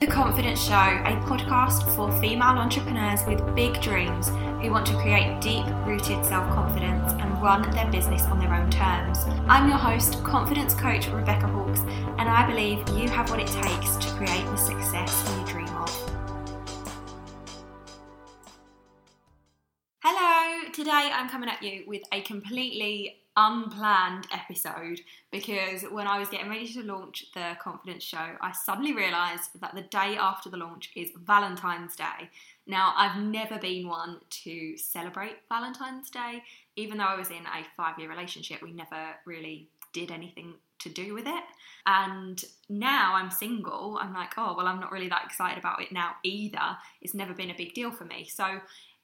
The Confidence Show, a podcast for female entrepreneurs with big dreams who want to create deep rooted self confidence and run their business on their own terms. I'm your host, confidence coach Rebecca Hawkes, and I believe you have what it takes to create the success you dream of. Today I'm coming at you with a completely unplanned episode because when I was getting ready to launch the confidence show, I suddenly realised that the day after the launch is Valentine's Day. Now, I've never been one to celebrate Valentine's Day, even though I was in a five year relationship, we never really did anything to do with it. And now I'm single, I'm like, oh, well, I'm not really that excited about it now either. It's never been a big deal for me. So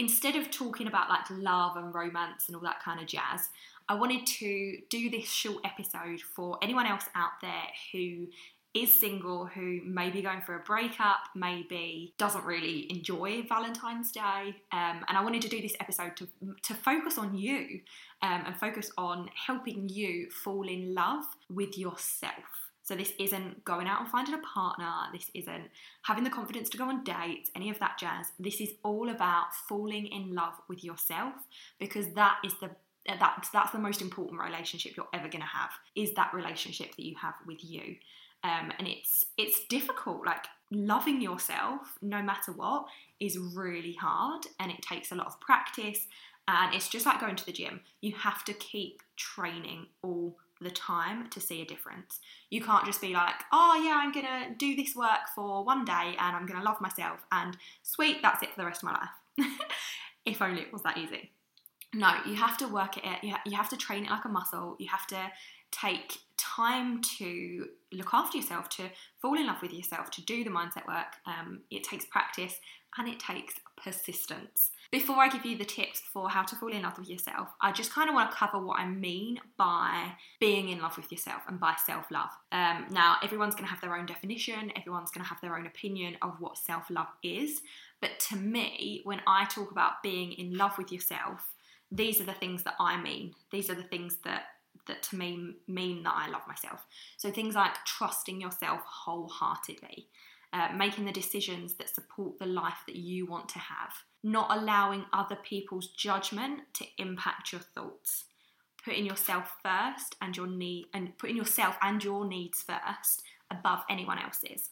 instead of talking about like love and romance and all that kind of jazz, I wanted to do this short episode for anyone else out there who is single, who may be going for a breakup, maybe doesn't really enjoy Valentine's Day. Um, and I wanted to do this episode to, to focus on you um, and focus on helping you fall in love with yourself. So, this isn't going out and finding a partner, this isn't having the confidence to go on dates, any of that jazz. This is all about falling in love with yourself because that is the that that's the most important relationship you're ever going to have is that relationship that you have with you. Um, and it's it's difficult. Like loving yourself no matter what is really hard and it takes a lot of practice. And it's just like going to the gym. You have to keep training all the time to see a difference you can't just be like oh yeah i'm gonna do this work for one day and i'm gonna love myself and sweet that's it for the rest of my life if only it was that easy no, you have to work at it. You, have to train it like a muscle. You have to take time to look after yourself, to fall in love with yourself, to do the mindset work. Um, it takes practice and it takes persistence. Before I give you the tips for how to fall in love with yourself, I just kind of want to cover what I mean by being in love with yourself and by self love. Um, now, everyone's going to have their own definition, everyone's going to have their own opinion of what self love is. But to me, when I talk about being in love with yourself, these are the things that I mean. These are the things that that to me mean that I love myself. So things like trusting yourself wholeheartedly, uh, making the decisions that support the life that you want to have, not allowing other people's judgment to impact your thoughts, putting yourself first and your need and putting yourself and your needs first above anyone else's.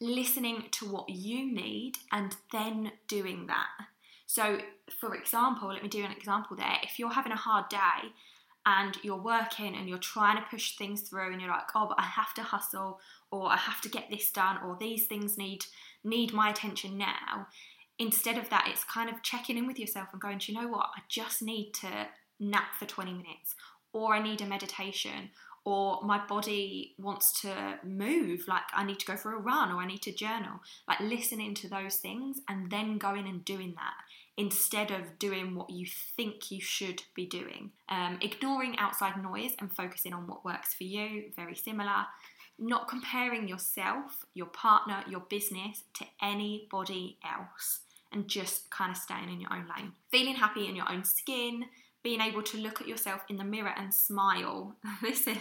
Listening to what you need and then doing that so, for example, let me do an example there. If you're having a hard day and you're working and you're trying to push things through and you're like, oh, but I have to hustle or I have to get this done or these things need need my attention now. Instead of that, it's kind of checking in with yourself and going, do you know what? I just need to nap for 20 minutes or I need a meditation or my body wants to move, like I need to go for a run or I need to journal. Like listening to those things and then going and doing that instead of doing what you think you should be doing. Um, ignoring outside noise and focusing on what works for you, very similar. Not comparing yourself, your partner, your business to anybody else and just kind of staying in your own lane. Feeling happy in your own skin, being able to look at yourself in the mirror and smile. This is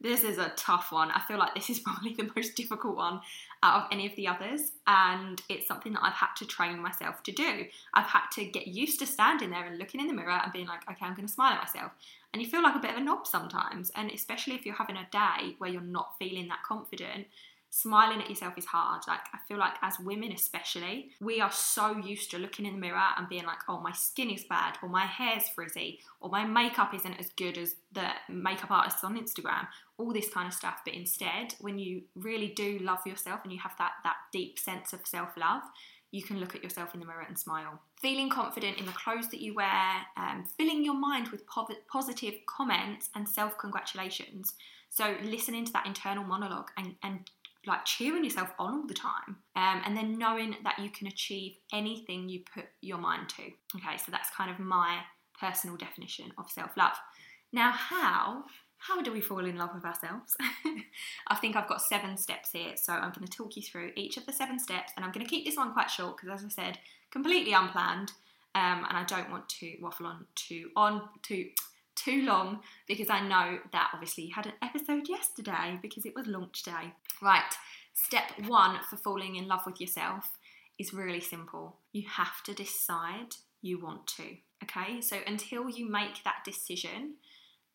This is a tough one. I feel like this is probably the most difficult one out of any of the others, and it's something that I've had to train myself to do. I've had to get used to standing there and looking in the mirror and being like, okay, I'm going to smile at myself. And you feel like a bit of a knob sometimes, and especially if you're having a day where you're not feeling that confident, smiling at yourself is hard. Like, I feel like as women, especially, we are so used to looking in the mirror and being like, oh, my skin is bad, or my hair's frizzy, or my makeup isn't as good as the makeup artists on Instagram, all this kind of stuff. But instead, when you really do love yourself and you have that, that deep sense of self love, you can look at yourself in the mirror and smile. Feeling confident in the clothes that you wear, um, filling your mind with positive comments and self congratulations. So, listening to that internal monologue and, and like cheering yourself on all the time um, and then knowing that you can achieve anything you put your mind to. Okay so that's kind of my personal definition of self-love. Now how how do we fall in love with ourselves? I think i've got seven steps here so i'm going to talk you through each of the seven steps and i'm going to keep this one quite short because as i said completely unplanned um, and i don't want to waffle on too on to too long because I know that obviously you had an episode yesterday because it was launch day. Right, step one for falling in love with yourself is really simple. You have to decide you want to. Okay, so until you make that decision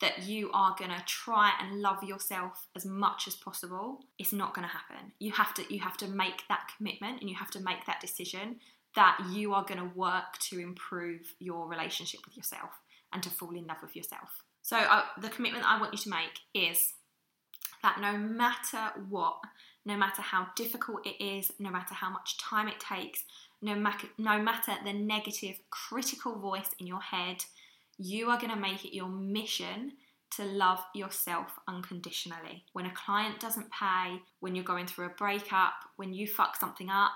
that you are going to try and love yourself as much as possible it's not going to happen you have to you have to make that commitment and you have to make that decision that you are going to work to improve your relationship with yourself and to fall in love with yourself. So, uh, the commitment I want you to make is that no matter what, no matter how difficult it is, no matter how much time it takes, no, ma- no matter the negative, critical voice in your head, you are going to make it your mission to love yourself unconditionally. When a client doesn't pay, when you're going through a breakup, when you fuck something up,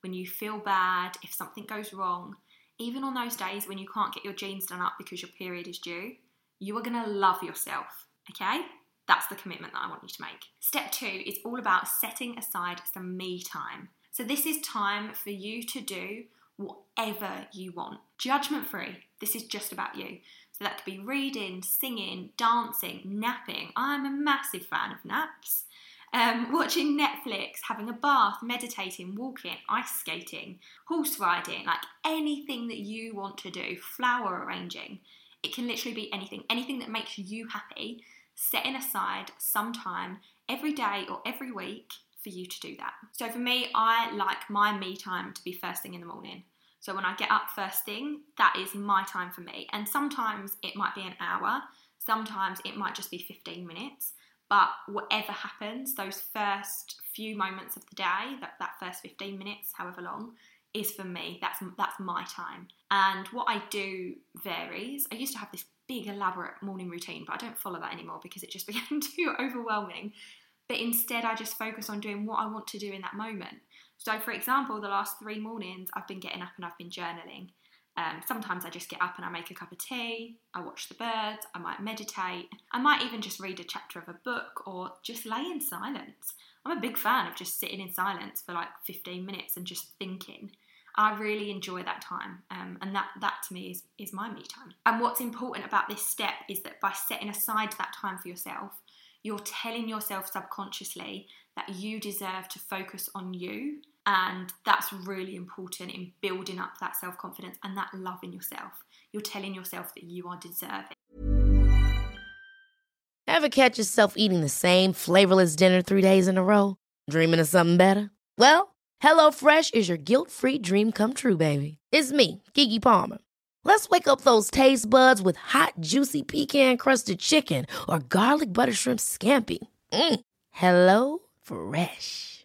when you feel bad, if something goes wrong, even on those days when you can't get your jeans done up because your period is due, you are going to love yourself, okay? That's the commitment that I want you to make. Step two is all about setting aside some me time. So, this is time for you to do whatever you want, judgment free. This is just about you. So, that could be reading, singing, dancing, napping. I'm a massive fan of naps um, watching Netflix, having a bath, meditating, walking, ice skating, horse riding, like anything that you want to do, flower arranging. It can literally be anything, anything that makes you happy, setting aside some time every day or every week for you to do that. So for me, I like my me time to be first thing in the morning. So when I get up first thing, that is my time for me. And sometimes it might be an hour, sometimes it might just be 15 minutes. But whatever happens, those first few moments of the day, that, that first 15 minutes, however long, is for me. That's that's my time. And what I do varies. I used to have this big elaborate morning routine, but I don't follow that anymore because it just became too overwhelming. But instead I just focus on doing what I want to do in that moment. So for example, the last 3 mornings I've been getting up and I've been journaling. Um, sometimes I just get up and I make a cup of tea, I watch the birds, I might meditate, I might even just read a chapter of a book or just lay in silence. I'm a big fan of just sitting in silence for like 15 minutes and just thinking. I really enjoy that time, um, and that that to me is is my me time. And what's important about this step is that by setting aside that time for yourself, you're telling yourself subconsciously that you deserve to focus on you and that's really important in building up that self confidence and that love in yourself. You're telling yourself that you are deserving. Ever catch yourself eating the same flavorless dinner three days in a row? Dreaming of something better? Well, HelloFresh is your guilt free dream come true, baby. It's me, Keke Palmer. Let's wake up those taste buds with hot, juicy pecan crusted chicken or garlic butter shrimp scampi. Mm. Hello Fresh.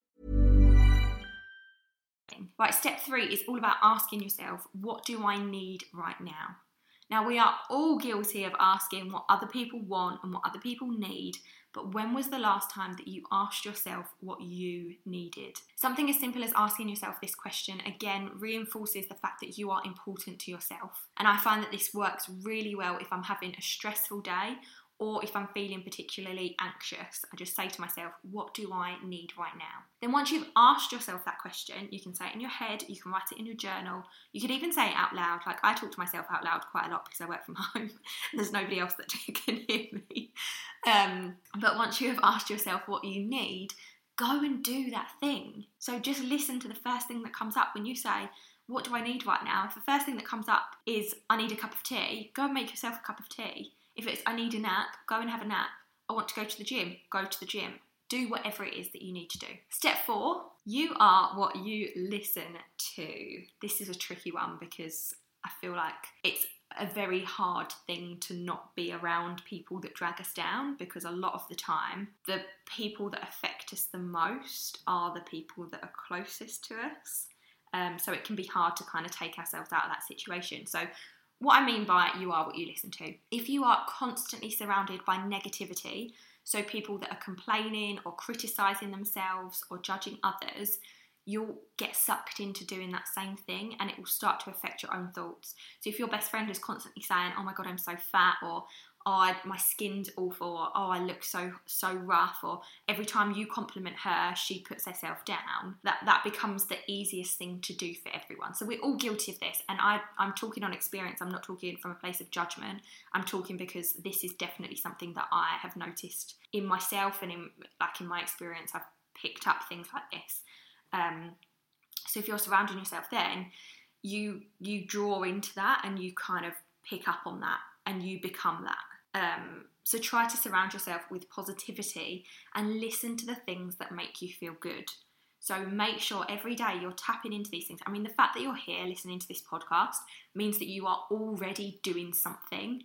Right, step three is all about asking yourself, what do I need right now? Now, we are all guilty of asking what other people want and what other people need, but when was the last time that you asked yourself what you needed? Something as simple as asking yourself this question again reinforces the fact that you are important to yourself. And I find that this works really well if I'm having a stressful day or if I'm feeling particularly anxious, I just say to myself, what do I need right now? Then, once you've asked yourself that question, you can say it in your head, you can write it in your journal, you could even say it out loud. Like I talk to myself out loud quite a lot because I work from home, there's nobody else that can hear me. Um, but once you have asked yourself what you need, go and do that thing. So, just listen to the first thing that comes up when you say, what do I need right now? If the first thing that comes up is I need a cup of tea, go and make yourself a cup of tea. If it's I need a nap, go and have a nap. I want to go to the gym, go to the gym. Do whatever it is that you need to do. Step four, you are what you listen to. This is a tricky one because I feel like it's a very hard thing to not be around people that drag us down because a lot of the time, the people that affect us the most are the people that are closest to us. Um, so it can be hard to kind of take ourselves out of that situation. So what I mean by you are what you listen to. If you are constantly surrounded by negativity, so people that are complaining or criticizing themselves or judging others, you'll get sucked into doing that same thing and it will start to affect your own thoughts. So if your best friend is constantly saying, "Oh my god, I'm so fat," or oh, I, my skin's awful, or oh, I look so so rough, or every time you compliment her, she puts herself down. That that becomes the easiest thing to do for everyone. So we're all guilty of this, and I I'm talking on experience. I'm not talking from a place of judgment. I'm talking because this is definitely something that I have noticed in myself and in like in my experience. I've picked up things like this. Um, so if you're surrounding yourself, then you you draw into that and you kind of pick up on that and you become that. Um, so try to surround yourself with positivity and listen to the things that make you feel good. So make sure every day you're tapping into these things. I mean, the fact that you're here listening to this podcast means that you are already doing something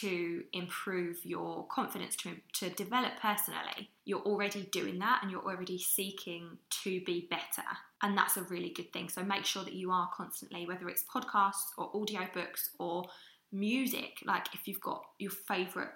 to improve your confidence, to, to develop personally. You're already doing that and you're already seeking to be better. And that's a really good thing. So make sure that you are constantly, whether it's podcasts or audiobooks or music, like if you've got your favourite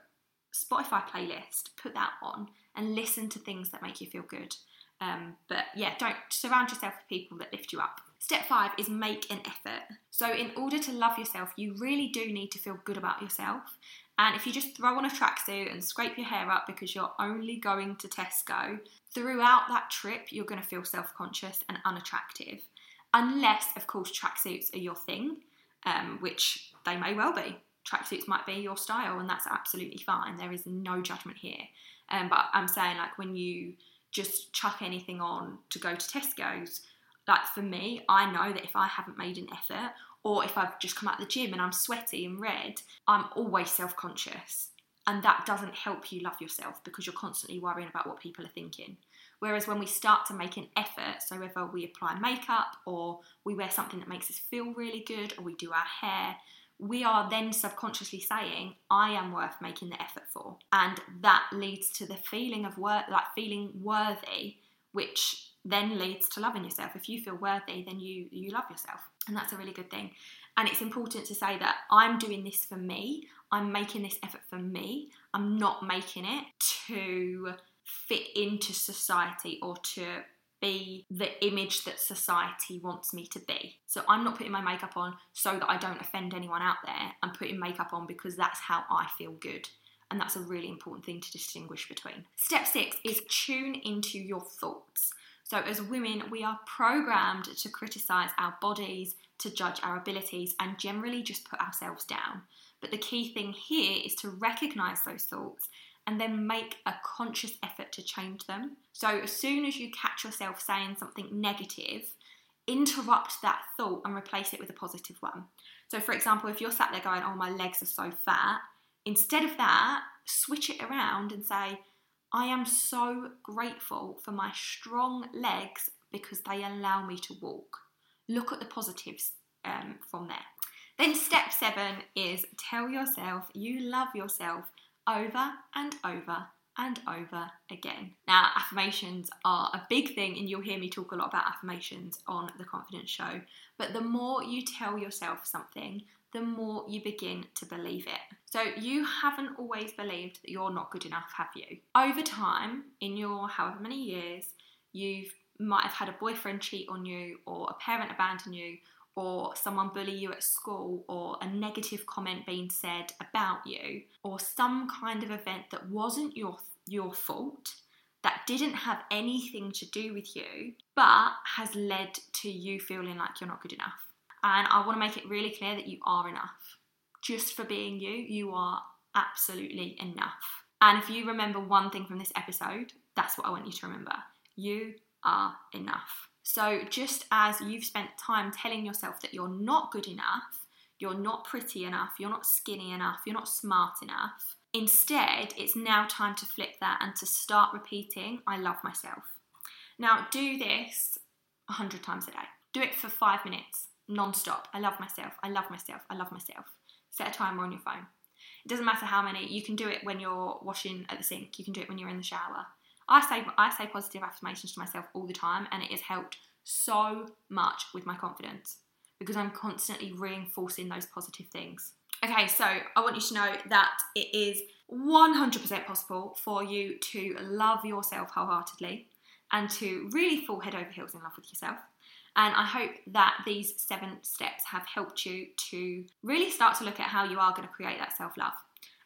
Spotify playlist, put that on and listen to things that make you feel good. Um, but yeah, don't surround yourself with people that lift you up. Step five is make an effort. So, in order to love yourself, you really do need to feel good about yourself. And if you just throw on a tracksuit and scrape your hair up because you're only going to Tesco, throughout that trip, you're going to feel self conscious and unattractive. Unless, of course, tracksuits are your thing, um, which they may well be. Tracksuits might be your style, and that's absolutely fine. There is no judgment here. Um, but I'm saying, like, when you just chuck anything on to go to Tesco's, like for me, I know that if I haven't made an effort or if I've just come out of the gym and I'm sweaty and red, I'm always self conscious. And that doesn't help you love yourself because you're constantly worrying about what people are thinking. Whereas when we start to make an effort, so whether we apply makeup or we wear something that makes us feel really good or we do our hair, we are then subconsciously saying, I am worth making the effort for. And that leads to the feeling of worth, like feeling worthy, which then leads to loving yourself. If you feel worthy, then you you love yourself. And that's a really good thing. And it's important to say that I'm doing this for me. I'm making this effort for me. I'm not making it to fit into society or to be the image that society wants me to be. So I'm not putting my makeup on so that I don't offend anyone out there. I'm putting makeup on because that's how I feel good. And that's a really important thing to distinguish between. Step six is tune into your thoughts. So, as women, we are programmed to criticize our bodies, to judge our abilities, and generally just put ourselves down. But the key thing here is to recognize those thoughts and then make a conscious effort to change them. So, as soon as you catch yourself saying something negative, interrupt that thought and replace it with a positive one. So, for example, if you're sat there going, Oh, my legs are so fat, instead of that, switch it around and say, I am so grateful for my strong legs because they allow me to walk. Look at the positives um, from there. Then, step seven is tell yourself you love yourself over and over and over again. Now, affirmations are a big thing, and you'll hear me talk a lot about affirmations on the Confidence Show. But the more you tell yourself something, the more you begin to believe it. So, you haven't always believed that you're not good enough, have you? Over time, in your however many years, you might have had a boyfriend cheat on you, or a parent abandon you, or someone bully you at school, or a negative comment being said about you, or some kind of event that wasn't your, your fault, that didn't have anything to do with you, but has led to you feeling like you're not good enough. And I want to make it really clear that you are enough. Just for being you, you are absolutely enough. And if you remember one thing from this episode, that's what I want you to remember. You are enough. So, just as you've spent time telling yourself that you're not good enough, you're not pretty enough, you're not skinny enough, you're not smart enough, instead, it's now time to flip that and to start repeating, I love myself. Now, do this 100 times a day. Do it for five minutes, non stop. I love myself, I love myself, I love myself. Set a timer on your phone. It doesn't matter how many, you can do it when you're washing at the sink, you can do it when you're in the shower. I say I say positive affirmations to myself all the time, and it has helped so much with my confidence because I'm constantly reinforcing those positive things. Okay, so I want you to know that it is 100% possible for you to love yourself wholeheartedly and to really fall head over heels in love with yourself. And I hope that these seven steps have helped you to really start to look at how you are going to create that self love.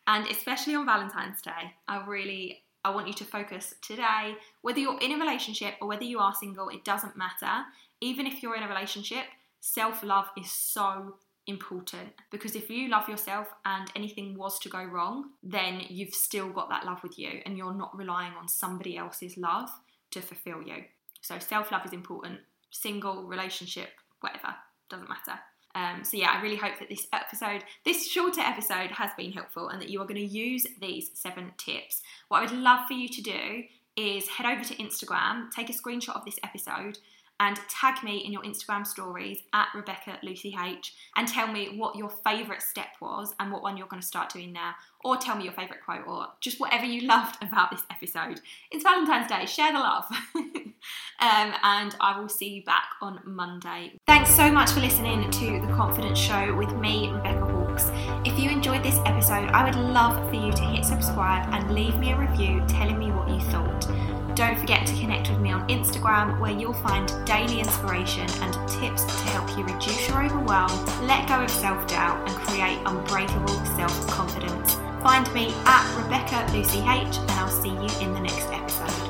And especially on Valentine's Day, I really I want you to focus today, whether you're in a relationship or whether you are single, it doesn't matter. Even if you're in a relationship, self love is so important because if you love yourself and anything was to go wrong, then you've still got that love with you and you're not relying on somebody else's love to fulfill you. So, self love is important, single, relationship, whatever, doesn't matter. Um, so, yeah, I really hope that this episode, this shorter episode, has been helpful and that you are going to use these seven tips. What I would love for you to do is head over to Instagram, take a screenshot of this episode, and tag me in your Instagram stories at Rebecca Lucy H and tell me what your favourite step was and what one you're going to start doing now. Or tell me your favourite quote or just whatever you loved about this episode. It's Valentine's Day, share the love. um, and I will see you back on Monday. Thanks so much for listening to The Confidence Show with me, Rebecca Hawkes. If you enjoyed this episode, I would love for you to hit subscribe and leave me a review telling me what you thought. Don't forget to connect with me on Instagram where you'll find daily inspiration and tips to help you reduce your overwhelm, let go of self doubt, and create unbreakable self confidence. Find me at Rebecca Lucy H, and I'll see you in the next episode.